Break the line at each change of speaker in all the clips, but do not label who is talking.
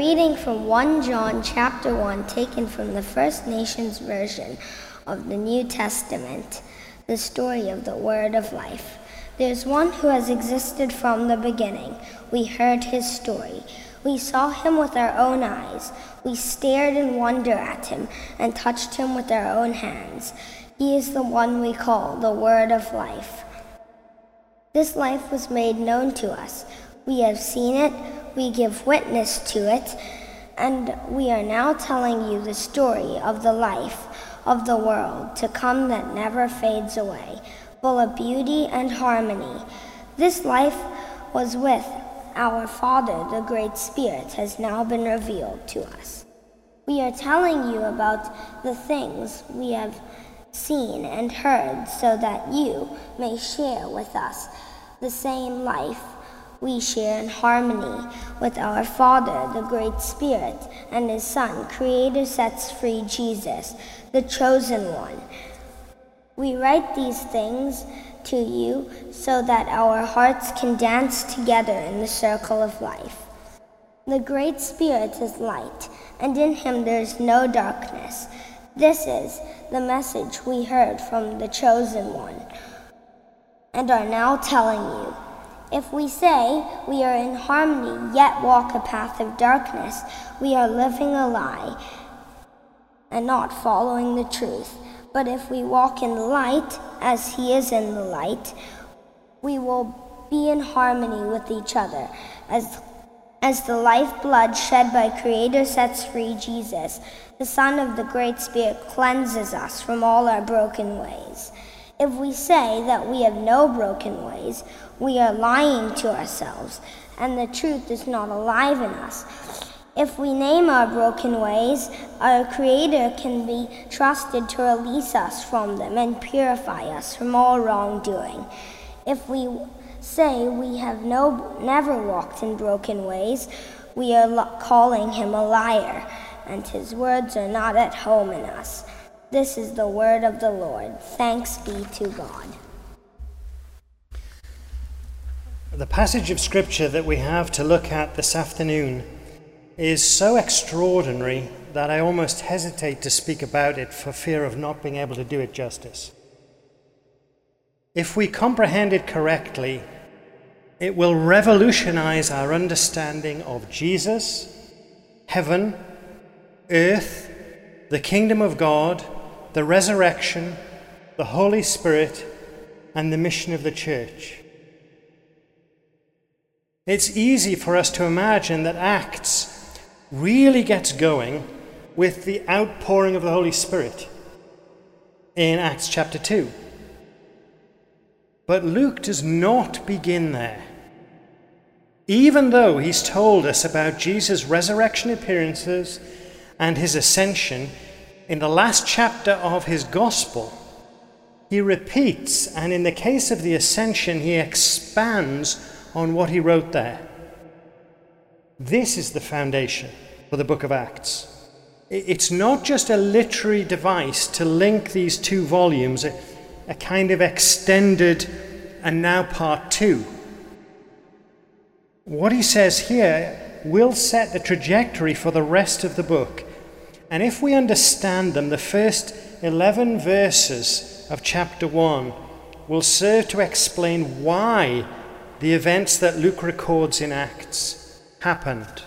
reading from 1 John chapter 1 taken from the First Nations version of the New Testament, the story of the word of life. There's one who has existed from the beginning. We heard his story. We saw him with our own eyes. We stared in wonder at him and touched him with our own hands. He is the one we call the Word of Life. This life was made known to us. We have seen it, we give witness to it, and we are now telling you the story of the life of the world to come that never fades away, full of beauty and harmony. This life was with our Father, the Great Spirit, has now been revealed to us. We are telling you about the things we have seen and heard so that you may share with us the same life we share in harmony with our Father, the Great Spirit, and His Son, Creator sets free Jesus, the chosen one. We write these things to you so that our hearts can dance together in the circle of life. The Great Spirit is light, and in Him there is no darkness. This is the message we heard from the chosen one and are now telling you. If we say we are in harmony yet walk a path of darkness, we are living a lie and not following the truth. But if we walk in the light, as He is in the light, we will be in harmony with each other. As, as the lifeblood shed by Creator sets free Jesus, the Son of the Great Spirit cleanses us from all our broken ways. If we say that we have no broken ways, we are lying to ourselves, and the truth is not alive in us. If we name our broken ways, our Creator can be trusted to release us from them and purify us from all wrongdoing. If we say we have no, never walked in broken ways, we are calling him a liar, and his words are not at home in us. This is the word of the Lord. Thanks be to God.
The passage of scripture that we have to look at this afternoon is so extraordinary that I almost hesitate to speak about it for fear of not being able to do it justice. If we comprehend it correctly, it will revolutionize our understanding of Jesus, heaven, earth, the kingdom of God the resurrection, the Holy Spirit, and the mission of the church. It's easy for us to imagine that Acts really gets going with the outpouring of the Holy Spirit in Acts chapter 2. But Luke does not begin there. Even though he's told us about Jesus' resurrection appearances and his ascension, in the last chapter of his gospel, he repeats, and in the case of the ascension, he expands on what he wrote there. This is the foundation for the book of Acts. It's not just a literary device to link these two volumes, a, a kind of extended and now part two. What he says here will set the trajectory for the rest of the book and if we understand them, the first 11 verses of chapter 1 will serve to explain why the events that Luke records in Acts happened.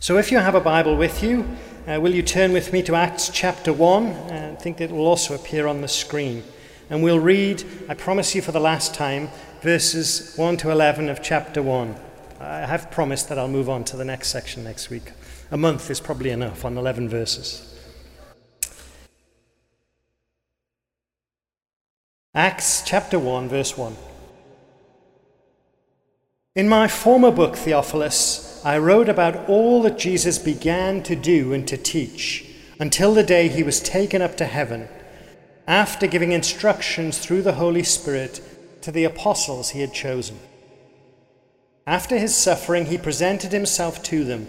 So if you have a Bible with you, uh, will you turn with me to Acts chapter 1? Uh, I think it will also appear on the screen. And we'll read, I promise you for the last time, verses 1 to 11 of chapter 1. I have promised that I'll move on to the next section next week. A month is probably enough on 11 verses. Acts chapter 1, verse 1. In my former book, Theophilus, I wrote about all that Jesus began to do and to teach until the day he was taken up to heaven, after giving instructions through the Holy Spirit to the apostles he had chosen. After his suffering, he presented himself to them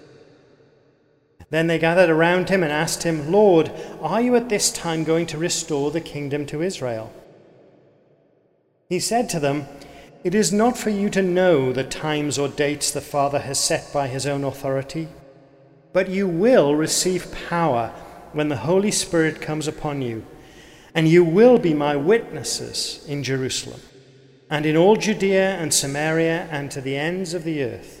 Then they gathered around him and asked him, Lord, are you at this time going to restore the kingdom to Israel? He said to them, It is not for you to know the times or dates the Father has set by his own authority but you will receive power when the Holy Spirit comes upon you, and you will be my witnesses in Jerusalem, and in all Judea and Samaria, and to the ends of the earth.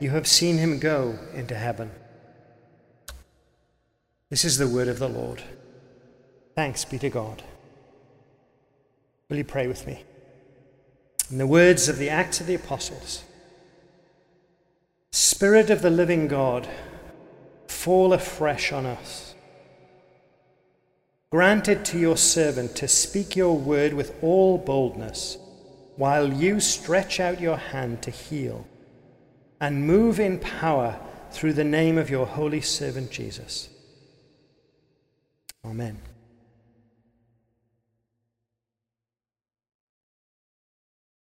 you have seen him go into heaven. This is the word of the Lord. Thanks be to God. Will you pray with me? In the words of the Acts of the Apostles, Spirit of the living God, fall afresh on us. Grant it to your servant to speak your word with all boldness, while you stretch out your hand to heal, and move in power through the name of your holy servant Jesus. Amen.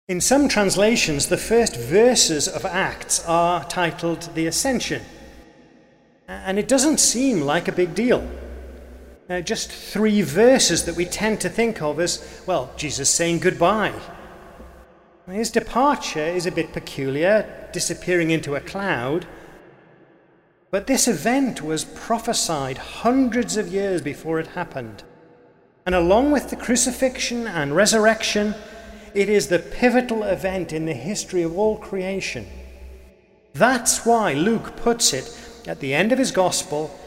In some translations, the first verses of Acts are titled The Ascension. And it doesn't seem like a big deal. Uh, just three verses that we tend to think of as, well, Jesus saying goodbye. His departure is a bit peculiar, disappearing into a cloud. But this event was prophesied hundreds of years before it happened. And along with the crucifixion and resurrection, it is the pivotal event in the history of all creation. That's why Luke puts it at the end of his gospel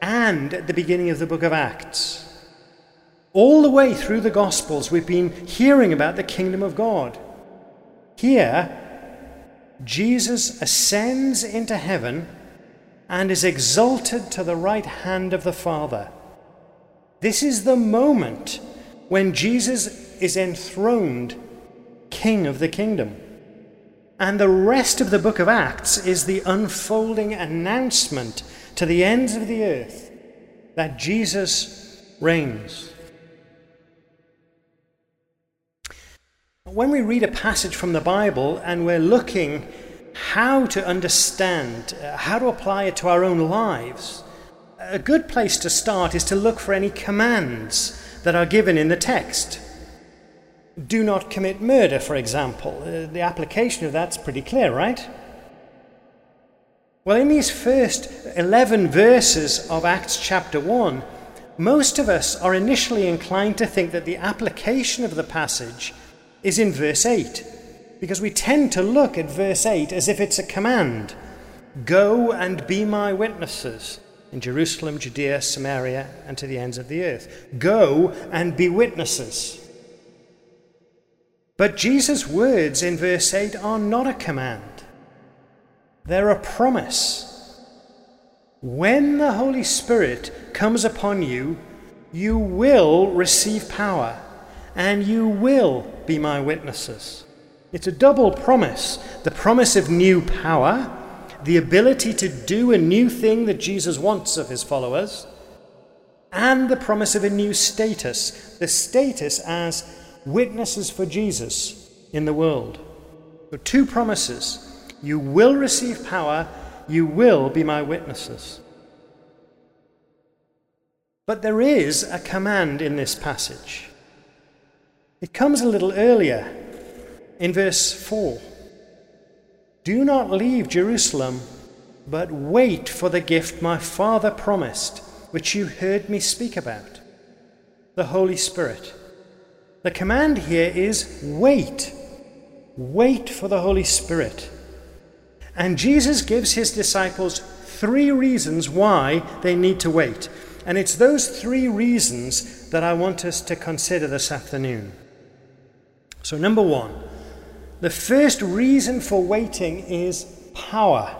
and at the beginning of the book of Acts. All the way through the gospels, we've been hearing about the kingdom of God. Here, Jesus ascends into heaven and is exalted to the right hand of the Father. This is the moment when Jesus is enthroned king of the kingdom. And the rest of the book of Acts is the unfolding announcement to the ends of the earth that Jesus reigns. When we read a passage from the Bible and we're looking how to understand, uh, how to apply it to our own lives, a good place to start is to look for any commands that are given in the text do not commit murder, for example. Uh, the application of that's pretty clear, right? Well, in these first 11 verses of Acts chapter 1, most of us are initially inclined to think that the application of the passage is in verse 8, because we tend to look at verse 8 as if it's a command Go and be my witnesses in Jerusalem, Judea, Samaria, and to the ends of the earth. Go and be witnesses. But Jesus' words in verse 8 are not a command, they're a promise. When the Holy Spirit comes upon you, you will receive power and you will be my witnesses. It's a double promise the promise of new power, the ability to do a new thing that Jesus wants of his followers, and the promise of a new status the status as witnesses for Jesus in the world. So two promises you will receive power, you will be my witnesses. But there is a command in this passage. It comes a little earlier in verse 4. Do not leave Jerusalem, but wait for the gift my Father promised, which you heard me speak about the Holy Spirit. The command here is wait. Wait for the Holy Spirit. And Jesus gives his disciples three reasons why they need to wait. And it's those three reasons that I want us to consider this afternoon. So, number one, the first reason for waiting is power.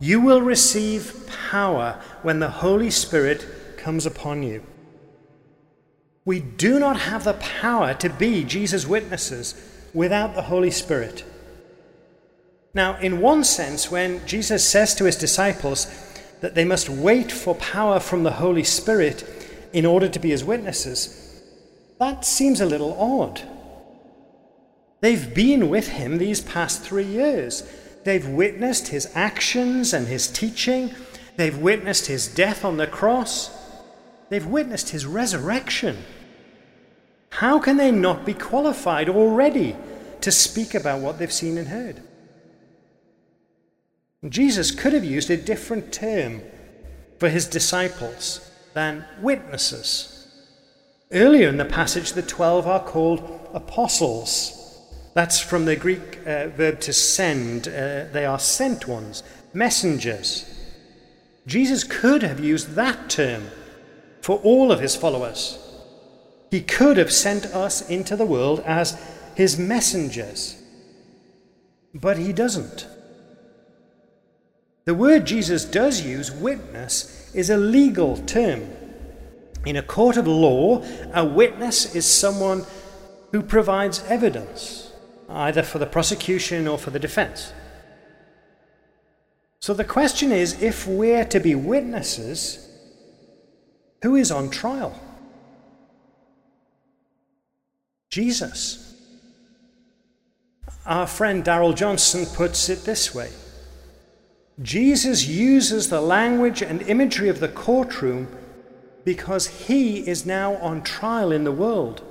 You will receive power when the Holy Spirit comes upon you. We do not have the power to be Jesus' witnesses without the Holy Spirit. Now, in one sense, when Jesus says to his disciples that they must wait for power from the Holy Spirit in order to be his witnesses, that seems a little odd. They've been with him these past three years. They've witnessed his actions and his teaching. They've witnessed his death on the cross. They've witnessed his resurrection. How can they not be qualified already to speak about what they've seen and heard? Jesus could have used a different term for his disciples than witnesses. Earlier in the passage, the twelve are called apostles. That's from the Greek uh, verb to send. Uh, they are sent ones, messengers. Jesus could have used that term for all of his followers. He could have sent us into the world as his messengers, but he doesn't. The word Jesus does use, witness, is a legal term. In a court of law, a witness is someone who provides evidence either for the prosecution or for the defense. So the question is if we're to be witnesses, who is on trial? Jesus. Our friend Darrell Johnson puts it this way Jesus uses the language and imagery of the courtroom because he is now on trial in the world.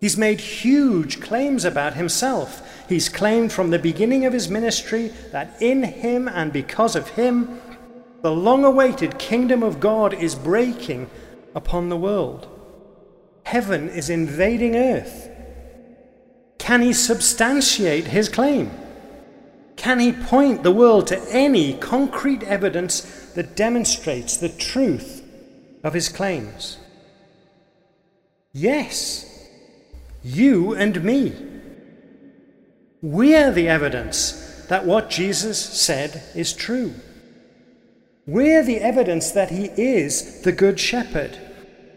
He's made huge claims about himself. He's claimed from the beginning of his ministry that in him and because of him, the long awaited kingdom of God is breaking upon the world. Heaven is invading earth. Can he substantiate his claim? Can he point the world to any concrete evidence that demonstrates the truth of his claims? Yes. You and me. We're the evidence that what Jesus said is true. We're the evidence that he is the Good Shepherd.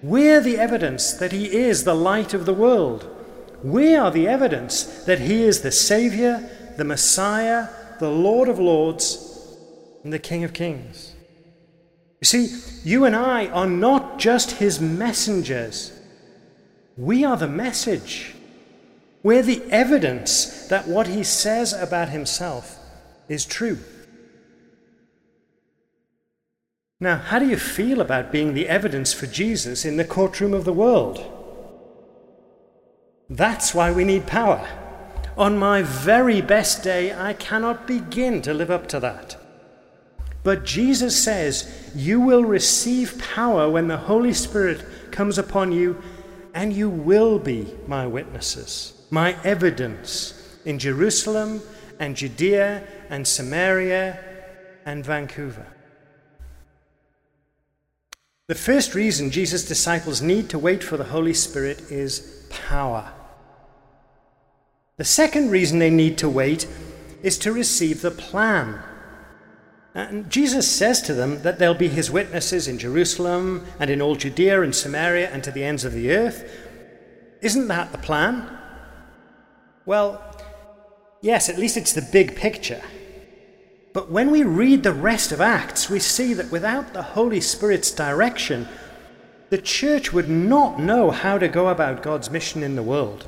We're the evidence that he is the light of the world. We are the evidence that he is the Saviour, the Messiah, the Lord of Lords, and the King of Kings. You see, you and I are not just his messengers. We are the message. We're the evidence that what he says about himself is true. Now, how do you feel about being the evidence for Jesus in the courtroom of the world? That's why we need power. On my very best day, I cannot begin to live up to that. But Jesus says, You will receive power when the Holy Spirit comes upon you and you will be my witnesses, my evidence in Jerusalem and Judea and Samaria and Vancouver. The first reason Jesus' disciples need to wait for the Holy Spirit is power. The second reason they need to wait is to receive the plan and Jesus says to them that they'll be his witnesses in Jerusalem and in all Judea and Samaria and to the ends of the earth. Isn't that the plan? Well, yes, at least it's the big picture. But when we read the rest of Acts, we see that without the Holy Spirit's direction, the church would not know how to go about God's mission in the world.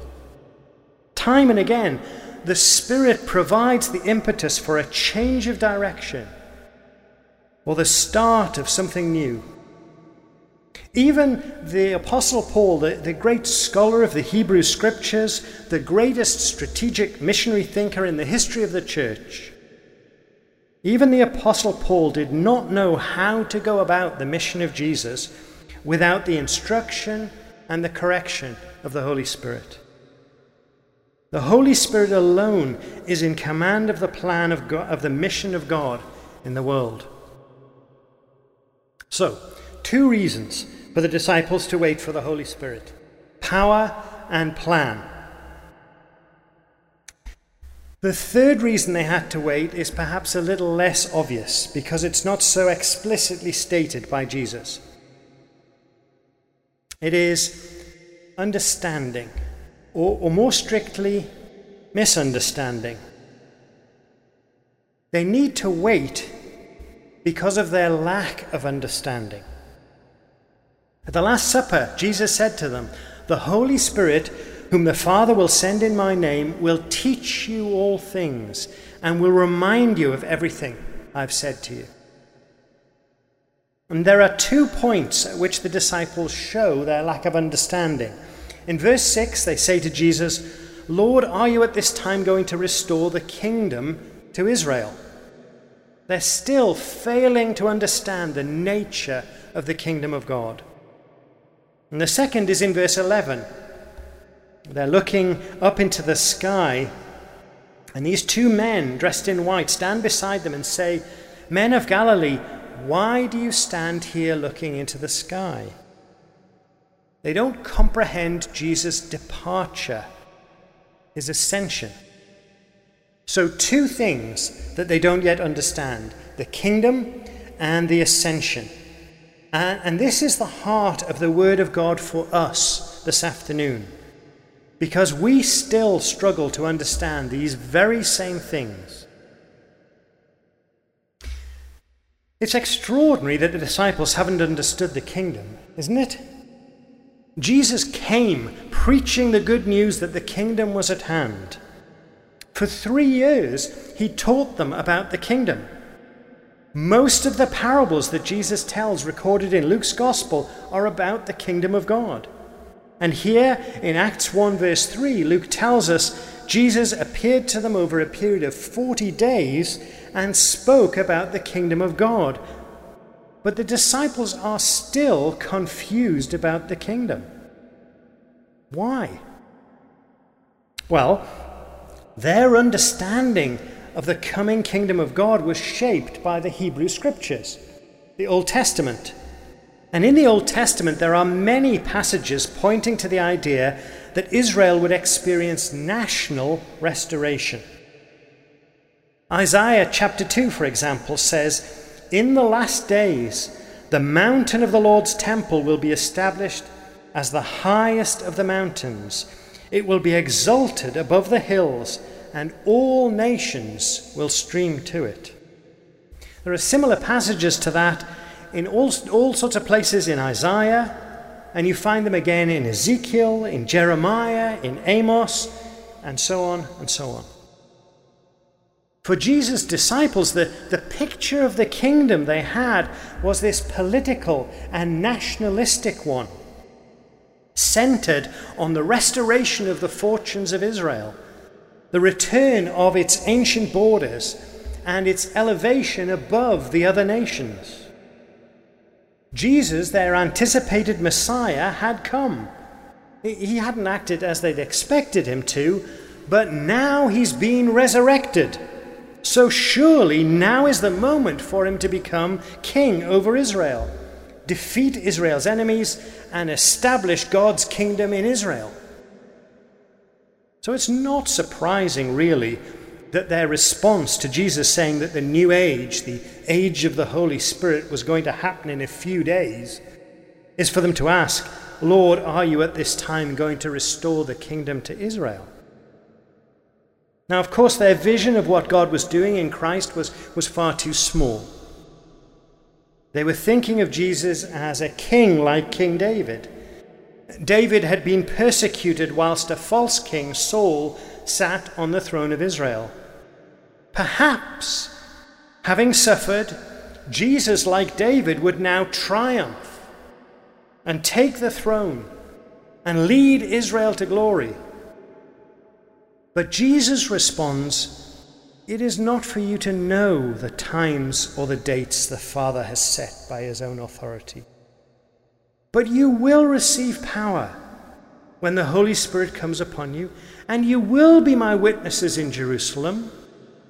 Time and again, the Spirit provides the impetus for a change of direction or the start of something new. Even the Apostle Paul, the, the great scholar of the Hebrew Scriptures, the greatest strategic missionary thinker in the history of the church, even the Apostle Paul did not know how to go about the mission of Jesus without the instruction and the correction of the Holy Spirit. The Holy Spirit alone is in command of the plan of, God, of the mission of God in the world. So, two reasons for the disciples to wait for the Holy Spirit power and plan. The third reason they had to wait is perhaps a little less obvious because it's not so explicitly stated by Jesus. It is understanding, or, or more strictly, misunderstanding. They need to wait because of their lack of understanding. At the Last Supper, Jesus said to them, The Holy Spirit whom the Father will send in my name, will teach you all things and will remind you of everything I've said to you. And there are two points at which the disciples show their lack of understanding. In verse 6, they say to Jesus, Lord, are you at this time going to restore the kingdom to Israel? They're still failing to understand the nature of the kingdom of God. And the second is in verse 11. They're looking up into the sky, and these two men dressed in white stand beside them and say, Men of Galilee, why do you stand here looking into the sky? They don't comprehend Jesus' departure, his ascension. So, two things that they don't yet understand the kingdom and the ascension. And, and this is the heart of the Word of God for us this afternoon because we still struggle to understand these very same things. It's extraordinary that the disciples haven't understood the kingdom, isn't it? Jesus came preaching the good news that the kingdom was at hand. For three years, he taught them about the kingdom. Most of the parables that Jesus tells, recorded in Luke's gospel, are about the kingdom of God. And here in Acts 1, verse 3, Luke tells us Jesus appeared to them over a period of 40 days and spoke about the kingdom of God. But the disciples are still confused about the kingdom. Why? Well, their understanding of the coming kingdom of God was shaped by the Hebrew Scriptures, the Old Testament. And in the Old Testament, there are many passages pointing to the idea that Israel would experience national restoration. Isaiah chapter 2, for example, says, In the last days, the mountain of the Lord's temple will be established as the highest of the mountains. It will be exalted above the hills, and all nations will stream to it. There are similar passages to that in all, all sorts of places in Isaiah, and you find them again in Ezekiel, in Jeremiah, in Amos, and so on and so on. For Jesus' disciples, the, the picture of the kingdom they had was this political and nationalistic one, centered on the restoration of the fortunes of Israel, the return of its ancient borders, and its elevation above the other nations. Jesus, their anticipated Messiah, had come. He hadn't acted as they'd expected him to, but now he's been resurrected. So surely now is the moment for him to become king over Israel, defeat Israel's enemies, and establish God's kingdom in Israel. So it's not surprising, really, that their response to Jesus saying that the new age, the age of the Holy Spirit, was going to happen in a few days, is for them to ask, Lord, are you at this time going to restore the kingdom to Israel? Now, of course, their vision of what God was doing in Christ was, was far too small. They were thinking of Jesus as a king like King David. David had been persecuted whilst a false king, Saul, sat on the throne of Israel. Perhaps, having suffered, Jesus, like David, would now triumph and take the throne and lead Israel to glory. But Jesus responds, It is not for you to know the times or the dates the Father has set by his own authority. But you will receive power when the Holy Spirit comes upon you, and you will be my witnesses in Jerusalem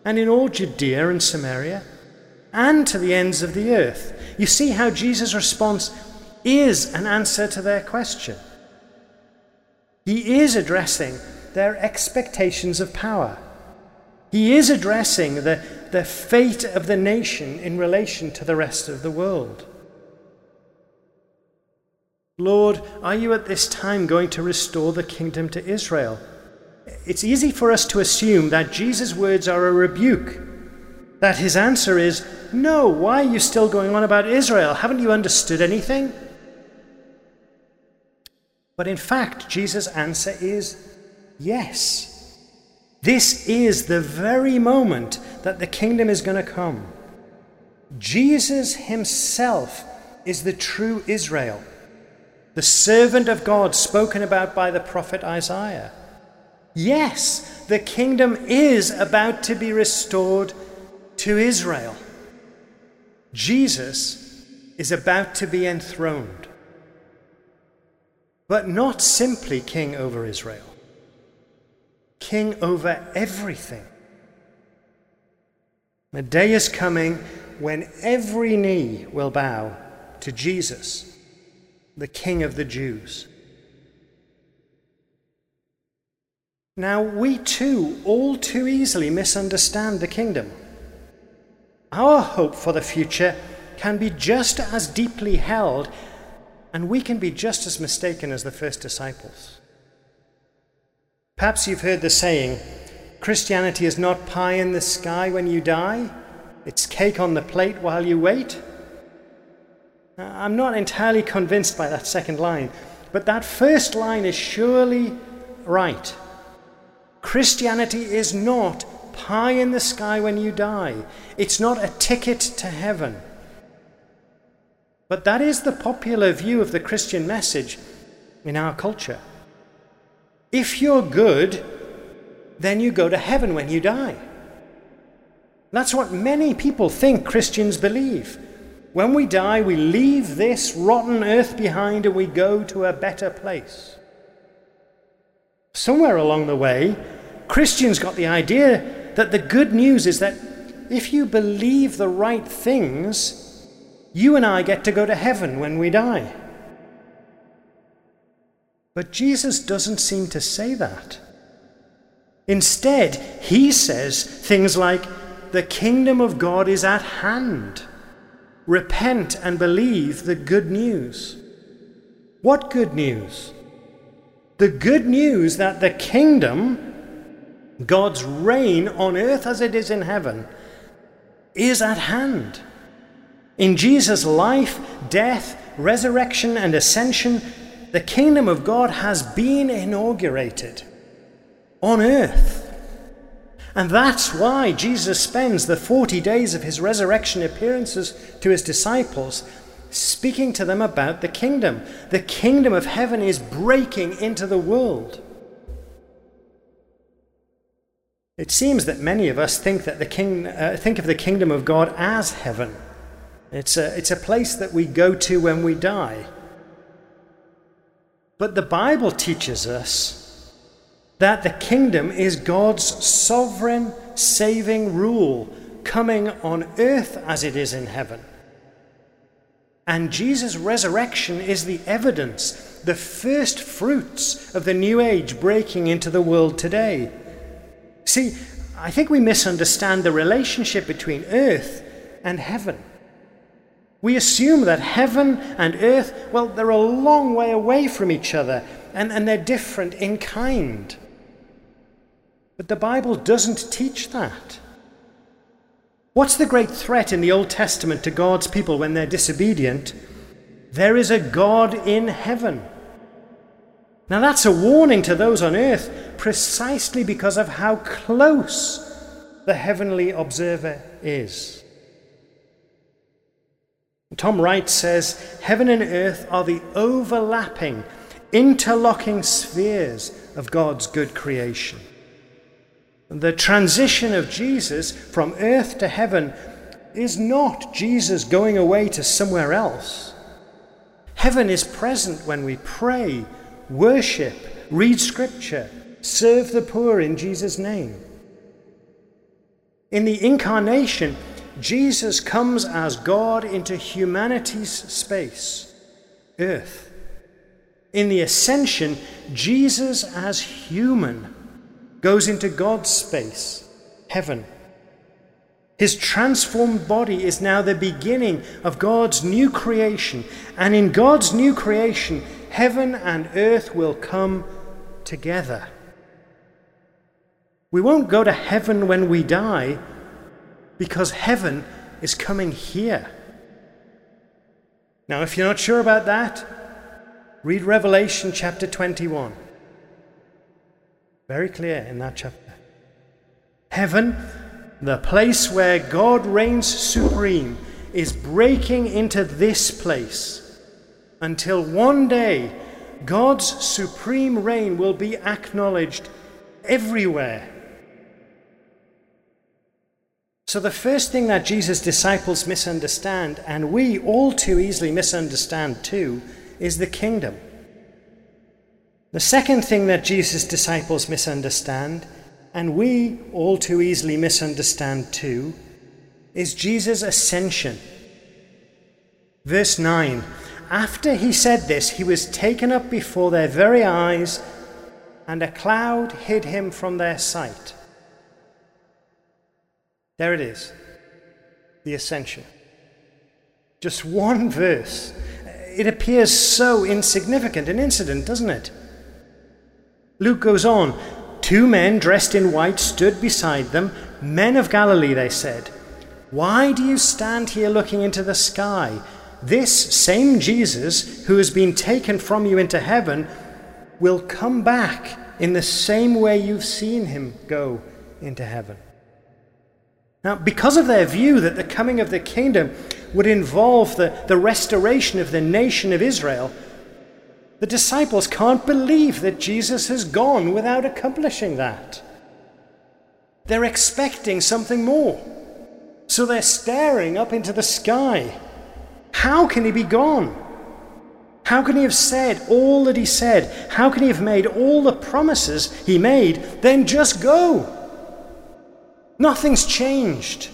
and in all Judea and Samaria, and to the ends of the earth. You see how Jesus' response is an answer to their question. He is addressing their expectations of power. He is addressing the, the fate of the nation in relation to the rest of the world. Lord, are you at this time going to restore the kingdom to Israel? It's easy for us to assume that Jesus' words are a rebuke, that his answer is, No, why are you still going on about Israel? Haven't you understood anything? But in fact, Jesus' answer is yes. This is the very moment that the kingdom is going to come. Jesus himself is the true Israel, the servant of God spoken about by the prophet Isaiah. Yes, the kingdom is about to be restored to Israel. Jesus is about to be enthroned, but not simply king over Israel king over everything. A day is coming when every knee will bow to Jesus, the King of the Jews. Now, we too all too easily misunderstand the kingdom. Our hope for the future can be just as deeply held, and we can be just as mistaken as the first disciples. Perhaps you've heard the saying Christianity is not pie in the sky when you die, it's cake on the plate while you wait. I'm not entirely convinced by that second line, but that first line is surely right. Christianity is not pie in the sky when you die, it's not a ticket to heaven. But that is the popular view of the Christian message in our culture. If you're good, then you go to heaven when you die. That's what many people think Christians believe. When we die, we leave this rotten earth behind and we go to a better place. Somewhere along the way, Christians got the idea that the good news is that if you believe the right things, you and I get to go to heaven when we die. But Jesus doesn't seem to say that. Instead, he says things like, The kingdom of God is at hand. Repent and believe the good news. What good news? The good news that the kingdom, God's reign on earth as it is in heaven, is at hand. In Jesus' life, death, resurrection, and ascension, the kingdom of God has been inaugurated on earth. And that's why Jesus spends the 40 days of his resurrection appearances to his disciples speaking to them about the kingdom. The kingdom of heaven is breaking into the world. It seems that many of us think, that the king, uh, think of the kingdom of God as heaven. It's a, it's a place that we go to when we die. But the Bible teaches us that the kingdom is God's sovereign, saving rule coming on earth as it is in heaven. And Jesus' resurrection is the evidence, the first fruits of the new age breaking into the world today. See, I think we misunderstand the relationship between earth and heaven. We assume that heaven and earth, well, they're a long way away from each other and, and they're different in kind. But the Bible doesn't teach that. What's the great threat in the Old Testament to God's people when they're disobedient? There is a God in heaven. Now, that's a warning to those on earth precisely because of how close the heavenly observer is. Tom Wright says heaven and earth are the overlapping, interlocking spheres of God's good creation. The transition of Jesus from earth to heaven is not Jesus going away to somewhere else. Heaven is present when we pray, worship, read scripture, serve the poor in Jesus' name. In the incarnation, Jesus comes as God into humanity's space, earth. In the ascension, Jesus as human goes into God's space, heaven. His transformed body is now the beginning of God's new creation. And in God's new creation, heaven and earth will come together. We won't go to heaven when we die because heaven is coming here. Now, if you're not sure about that, read Revelation chapter 21. Very clear in that chapter. Heaven the place where God reigns supreme, is breaking into this place until one day God's supreme reign will be acknowledged everywhere. So, the first thing that Jesus' disciples misunderstand, and we all too easily misunderstand too, is the kingdom. The second thing that Jesus' disciples misunderstand and we all too easily misunderstand too, is Jesus' ascension. Verse 9 After he said this, he was taken up before their very eyes, and a cloud hid him from their sight. There it is, the ascension. Just one verse. It appears so insignificant an incident, doesn't it? Luke goes on Two men dressed in white stood beside them. Men of Galilee, they said, Why do you stand here looking into the sky? This same Jesus, who has been taken from you into heaven, will come back in the same way you've seen him go into heaven. Now, because of their view that the coming of the kingdom would involve the, the restoration of the nation of Israel, the disciples can't believe that Jesus has gone without accomplishing that. They're expecting something more. So they're staring up into the sky. How can he be gone? How can he have said all that he said? How can he have made all the promises he made? Then just go. Nothing's changed.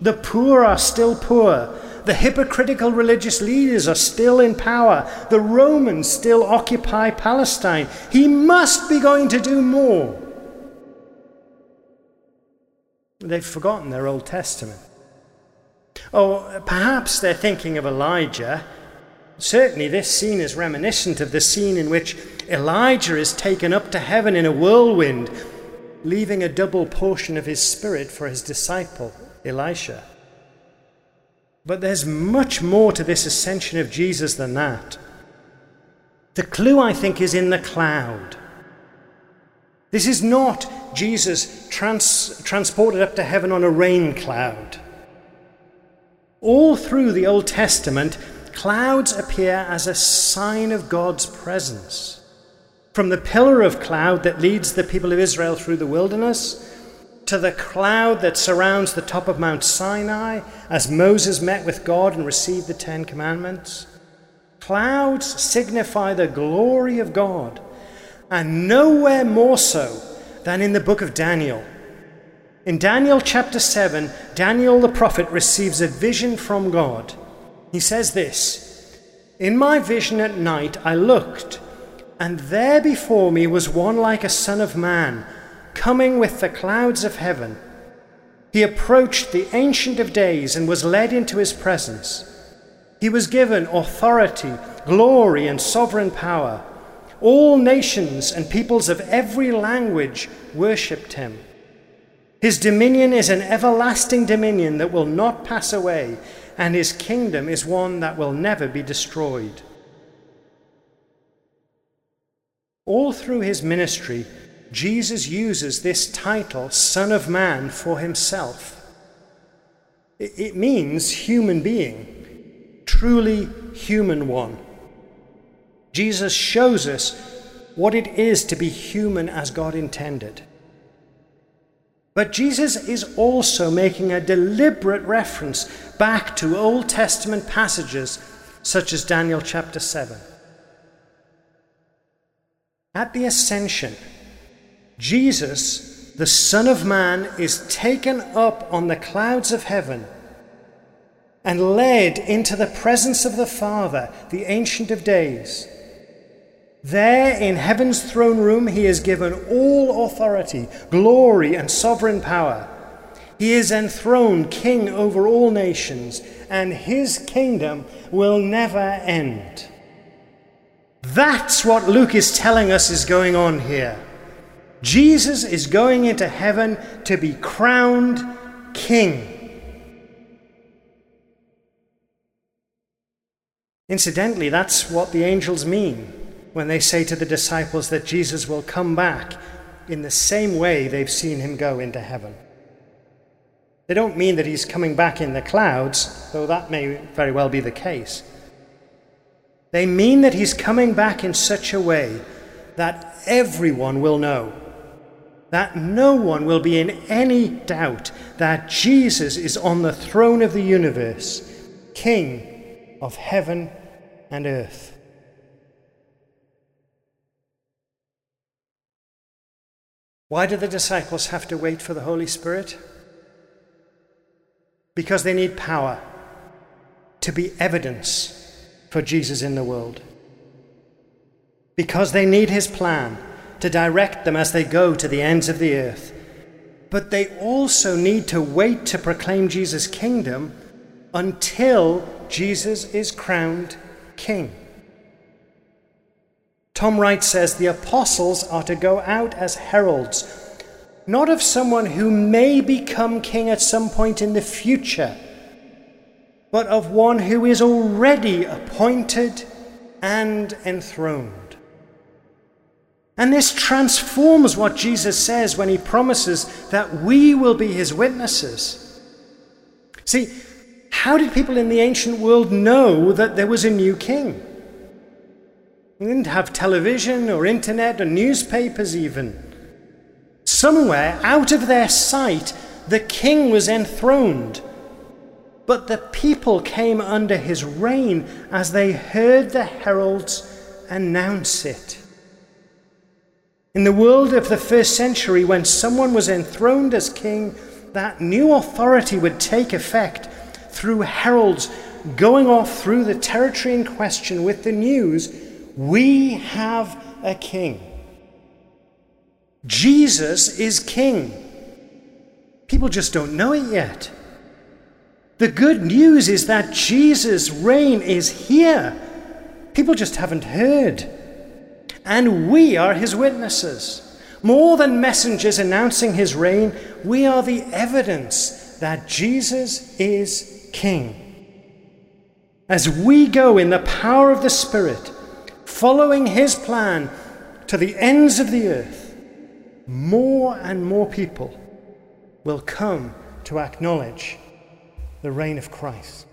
The poor are still poor. The hypocritical religious leaders are still in power. The Romans still occupy Palestine. He must be going to do more. They've forgotten their Old Testament. Or perhaps they're thinking of Elijah. Certainly, this scene is reminiscent of the scene in which Elijah is taken up to heaven in a whirlwind, leaving a double portion of his spirit for his disciple, Elisha. But there's much more to this ascension of Jesus than that. The clue, I think, is in the cloud. This is not Jesus trans- transported up to heaven on a rain cloud. All through the Old Testament, clouds appear as a sign of God's presence. From the pillar of cloud that leads the people of Israel through the wilderness, to the cloud that surrounds the top of Mount Sinai as Moses met with God and received the Ten Commandments. Clouds signify the glory of God, and nowhere more so than in the book of Daniel. In Daniel chapter 7, Daniel the prophet receives a vision from God. He says this In my vision at night I looked, and there before me was one like a son of man coming with the clouds of heaven. He approached the Ancient of Days and was led into his presence. He was given authority, glory, and sovereign power. All nations and peoples of every language worshipped him. His dominion is an everlasting dominion that will not pass away, and his kingdom is one that will never be destroyed. All through his ministry, Jesus uses this title, Son of Man, for himself. It means human being, truly human one. Jesus shows us what it is to be human as God intended. But Jesus is also making a deliberate reference back to Old Testament passages such as Daniel chapter 7. At the ascension, Jesus, the Son of Man, is taken up on the clouds of heaven, and led into the presence of the Father, the Ancient of Days. There in heaven's throne room, he is given all authority, glory, and sovereign power. He is enthroned king over all nations, and his kingdom will never end. That's what Luke is telling us is going on here. Jesus is going into heaven to be crowned king. Incidentally, that's what the angels mean when they say to the disciples that Jesus will come back in the same way they've seen him go into heaven. They don't mean that he's coming back in the clouds, though that may very well be the case. They mean that he's coming back in such a way that everyone will know, that no one will be in any doubt that Jesus is on the throne of the universe, King of heaven and earth. Why do the disciples have to wait for the Holy Spirit? Because they need power to be evidence for Jesus in the world. Because they need his plan to direct them as they go to the ends of the earth. But they also need to wait to proclaim Jesus' kingdom until Jesus is crowned king. Tom Wright says the apostles are to go out as heralds, not of someone who may become king at some point in the future, but of one who is already appointed and enthroned. And this transforms what Jesus says when he promises that we will be his witnesses. See, how did people in the ancient world know that there was a new king? They didn't have television or internet or newspapers, even. Somewhere out of their sight, the king was enthroned. But the people came under his reign as they heard the heralds announce it. In the world of the first century, when someone was enthroned as king, that new authority would take effect through heralds going off through the territory in question with the news we have a king. Jesus is king. People just don't know it yet. The good news is that Jesus' reign is here. People just haven't heard. And we are his witnesses. More than messengers announcing his reign, we are the evidence that Jesus is king. As we go in the power of the Spirit, following his plan to the ends of the earth, more and more people will come to acknowledge the reign of Christ.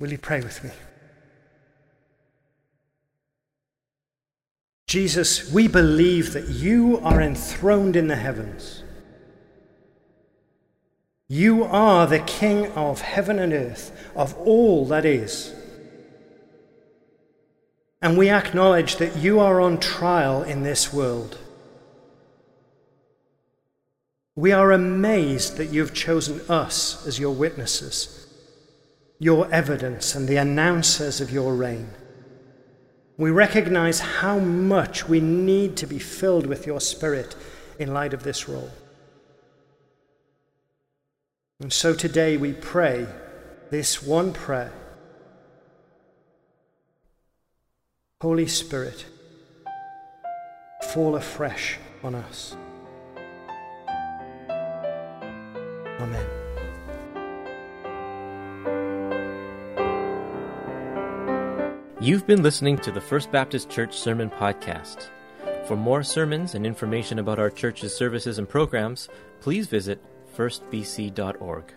Will you pray with me? Jesus, we believe that you are enthroned in the heavens. You are the King of heaven and earth, of all that is. And we acknowledge that you are on trial in this world. We are amazed that you've chosen us as your witnesses, your evidence, and the announcers of your reign. We recognize how much we need to be filled with your Spirit in light of this role. And so today we pray this one prayer Holy Spirit, fall afresh on us. Amen.
You've been listening to the First Baptist Church Sermon Podcast. For more sermons and information about our church's services and programs, please visit firstbc.org.